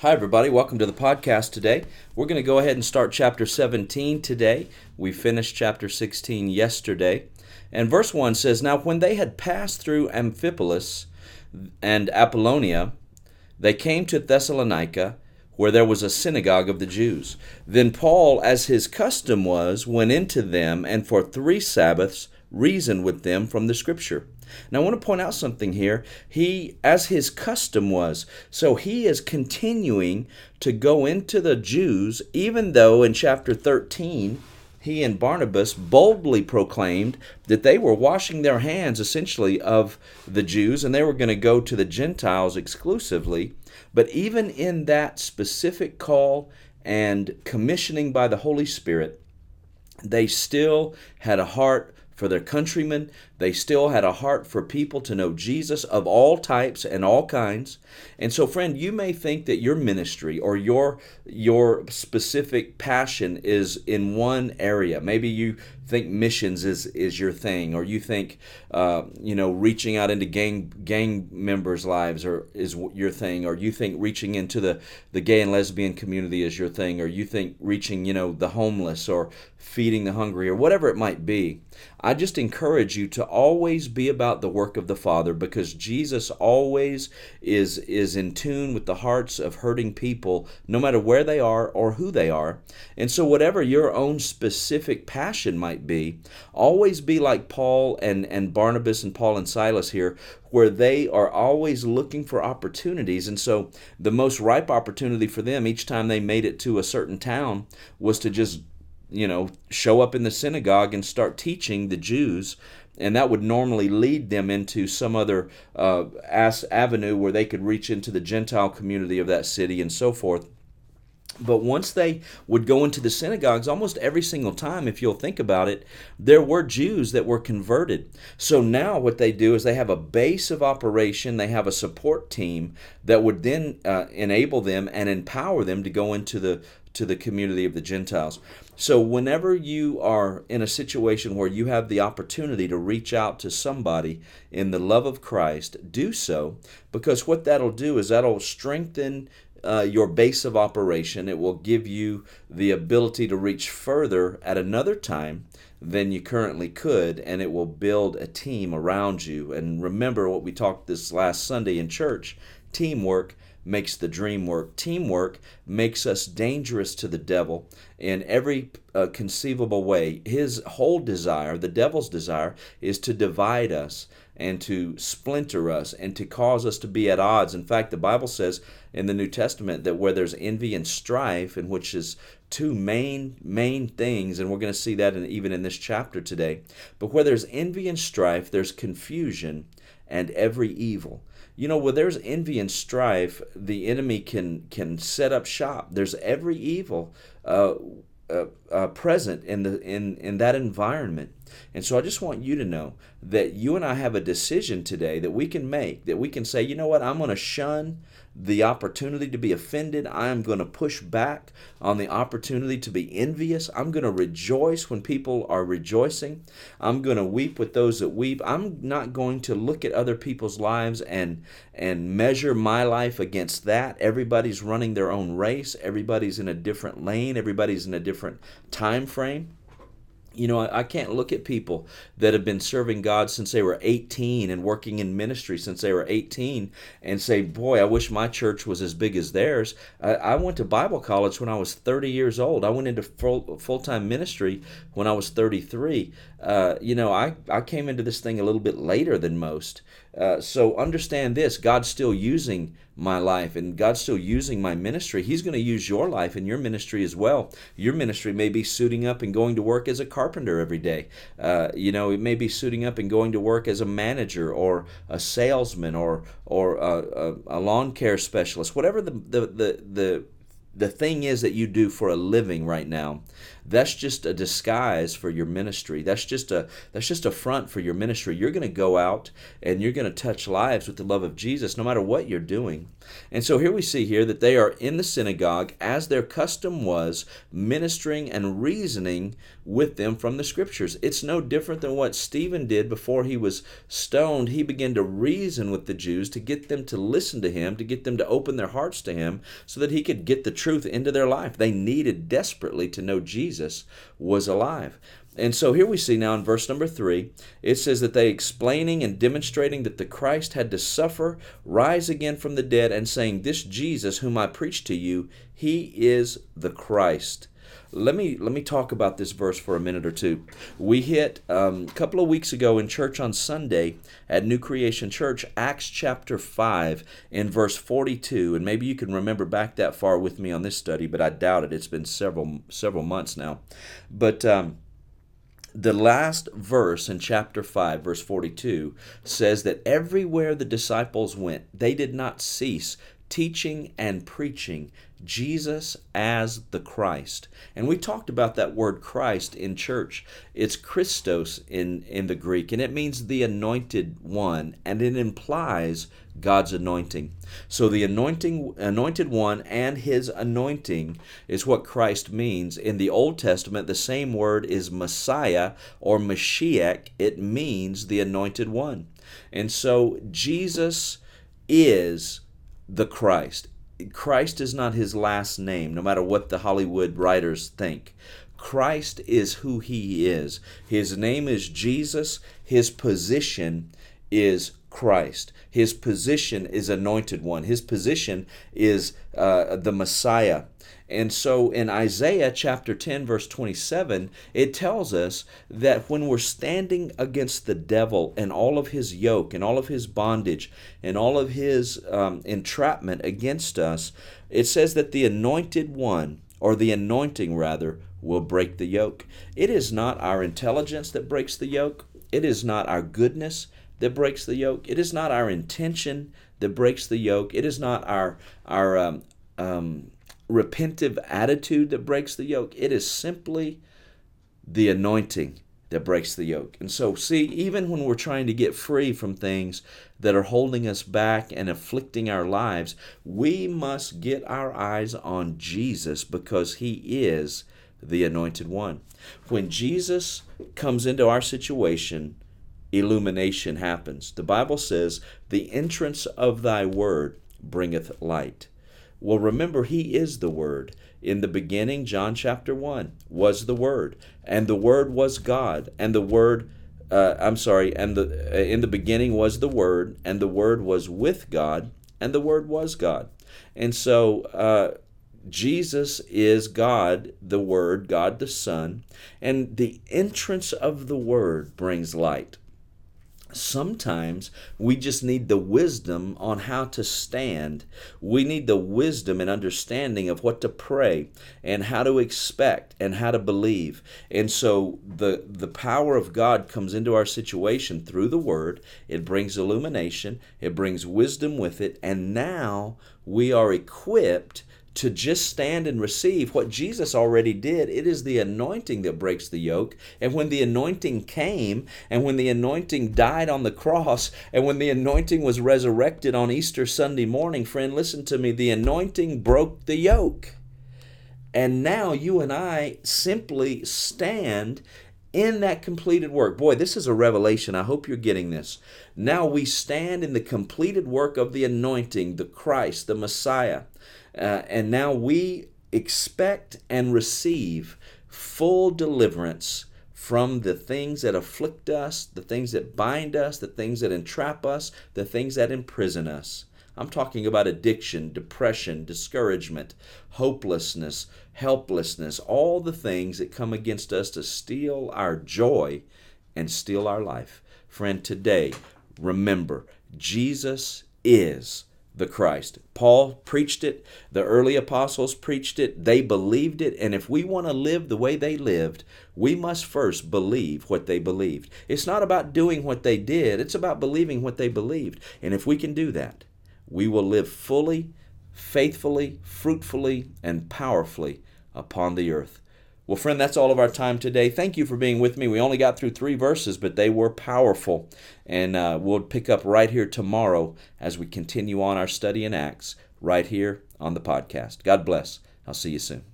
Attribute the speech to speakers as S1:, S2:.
S1: Hi, everybody. Welcome to the podcast today. We're going to go ahead and start chapter 17 today. We finished chapter 16 yesterday. And verse 1 says Now, when they had passed through Amphipolis and Apollonia, they came to Thessalonica, where there was a synagogue of the Jews. Then Paul, as his custom was, went into them and for three Sabbaths reasoned with them from the Scripture now, I want to point out something here. He, as his custom was, so he is continuing to go into the Jews, even though in chapter 13, he and Barnabas boldly proclaimed that they were washing their hands essentially of the Jews and they were going to go to the Gentiles exclusively. But even in that specific call and commissioning by the Holy Spirit, they still had a heart for their countrymen. They still had a heart for people to know Jesus of all types and all kinds. And so, friend, you may think that your ministry or your your specific passion is in one area. Maybe you think missions is is your thing, or you think uh, you know reaching out into gang gang members' lives or is your thing, or you think reaching into the the gay and lesbian community is your thing, or you think reaching you know the homeless or feeding the hungry or whatever it might be. I just encourage you to always be about the work of the Father because Jesus always is is in tune with the hearts of hurting people no matter where they are or who they are. And so whatever your own specific passion might be, always be like Paul and and Barnabas and Paul and Silas here where they are always looking for opportunities. And so the most ripe opportunity for them each time they made it to a certain town was to just you know, show up in the synagogue and start teaching the Jews. And that would normally lead them into some other uh, avenue where they could reach into the Gentile community of that city and so forth. But once they would go into the synagogues, almost every single time, if you'll think about it, there were Jews that were converted. So now what they do is they have a base of operation, they have a support team that would then uh, enable them and empower them to go into the to the community of the Gentiles. So, whenever you are in a situation where you have the opportunity to reach out to somebody in the love of Christ, do so because what that'll do is that'll strengthen uh, your base of operation. It will give you the ability to reach further at another time than you currently could, and it will build a team around you. And remember what we talked this last Sunday in church teamwork makes the dream work. Teamwork makes us dangerous to the devil in every uh, conceivable way. His whole desire, the devil's desire, is to divide us and to splinter us and to cause us to be at odds. In fact, the Bible says in the New Testament that where there's envy and strife, in which is two main main things, and we're going to see that in, even in this chapter today. But where there's envy and strife, there's confusion and every evil. You know, where there's envy and strife, the enemy can can set up shop. There's every evil uh, uh, uh, present in the in in that environment. And so I just want you to know that you and I have a decision today that we can make, that we can say, you know what, I'm going to shun the opportunity to be offended. I am going to push back on the opportunity to be envious. I'm going to rejoice when people are rejoicing. I'm going to weep with those that weep. I'm not going to look at other people's lives and and measure my life against that. Everybody's running their own race. Everybody's in a different lane. Everybody's in a different time frame you know, I, can't look at people that have been serving God since they were 18 and working in ministry since they were 18 and say, boy, I wish my church was as big as theirs. I, went to Bible college when I was 30 years old. I went into full, full-time ministry when I was 33. Uh, you know, I, I came into this thing a little bit later than most. Uh, so understand this God's still using my life and God's still using my ministry. He's going to use your life and your ministry as well. Your ministry may be suiting up and going to work as a carpenter every day. Uh, you know, it may be suiting up and going to work as a manager or a salesman or or a, a, a lawn care specialist. Whatever the the the, the the thing is that you do for a living right now, that's just a disguise for your ministry. That's just a that's just a front for your ministry. You're going to go out and you're going to touch lives with the love of Jesus no matter what you're doing. And so here we see here that they are in the synagogue as their custom was, ministering and reasoning with them from the scriptures. It's no different than what Stephen did before he was stoned. He began to reason with the Jews to get them to listen to him, to get them to open their hearts to him so that he could get the truth into their life. They needed desperately to know Jesus was alive. And so here we see now in verse number three, it says that they explaining and demonstrating that the Christ had to suffer, rise again from the dead, and saying, This Jesus whom I preach to you, he is the Christ. Let me let me talk about this verse for a minute or two. We hit um, a couple of weeks ago in church on Sunday at New Creation Church, Acts chapter five in verse forty-two, and maybe you can remember back that far with me on this study, but I doubt it. It's been several several months now, but. Um, the last verse in chapter 5, verse 42, says that everywhere the disciples went, they did not cease teaching and preaching Jesus as the Christ. And we talked about that word Christ in church. It's Christos in, in the Greek, and it means the anointed one, and it implies God's anointing. So the anointing anointed one and his anointing is what Christ means. In the Old Testament, the same word is Messiah or Mashiach. It means the anointed one. And so Jesus is the Christ. Christ is not his last name, no matter what the Hollywood writers think. Christ is who he is. His name is Jesus. His position is Christ. His position is anointed one. His position is uh, the Messiah. And so in Isaiah chapter 10, verse 27, it tells us that when we're standing against the devil and all of his yoke and all of his bondage and all of his um, entrapment against us, it says that the anointed one, or the anointing rather, will break the yoke. It is not our intelligence that breaks the yoke, it is not our goodness that breaks the yoke, it is not our intention that breaks the yoke, it is not our, our um, um, repentive attitude that breaks the yoke. It is simply the anointing that breaks the yoke. And so, see, even when we're trying to get free from things that are holding us back and afflicting our lives, we must get our eyes on Jesus because He is the anointed one. When Jesus comes into our situation, illumination happens. The Bible says, The entrance of thy word bringeth light. Well, remember, He is the Word. In the beginning, John chapter 1, was the Word, and the Word was God, and the Word, uh, I'm sorry, and the uh, in the beginning was the Word, and the Word was with God, and the Word was God. And so, uh, Jesus is God, the Word, God the Son, and the entrance of the Word brings light sometimes we just need the wisdom on how to stand. We need the wisdom and understanding of what to pray and how to expect and how to believe. And so the the power of God comes into our situation through the word. It brings illumination, it brings wisdom with it, and now we are equipped to just stand and receive what Jesus already did. It is the anointing that breaks the yoke. And when the anointing came, and when the anointing died on the cross, and when the anointing was resurrected on Easter Sunday morning, friend, listen to me, the anointing broke the yoke. And now you and I simply stand in that completed work. Boy, this is a revelation. I hope you're getting this. Now we stand in the completed work of the anointing, the Christ, the Messiah. Uh, and now we expect and receive full deliverance from the things that afflict us, the things that bind us, the things that entrap us, the things that imprison us. I'm talking about addiction, depression, discouragement, hopelessness, helplessness, all the things that come against us to steal our joy and steal our life. Friend, today, remember, Jesus is the Christ. Paul preached it, the early apostles preached it, they believed it, and if we want to live the way they lived, we must first believe what they believed. It's not about doing what they did, it's about believing what they believed. And if we can do that, we will live fully, faithfully, fruitfully, and powerfully upon the earth. Well, friend, that's all of our time today. Thank you for being with me. We only got through three verses, but they were powerful. And uh, we'll pick up right here tomorrow as we continue on our study in Acts, right here on the podcast. God bless. I'll see you soon.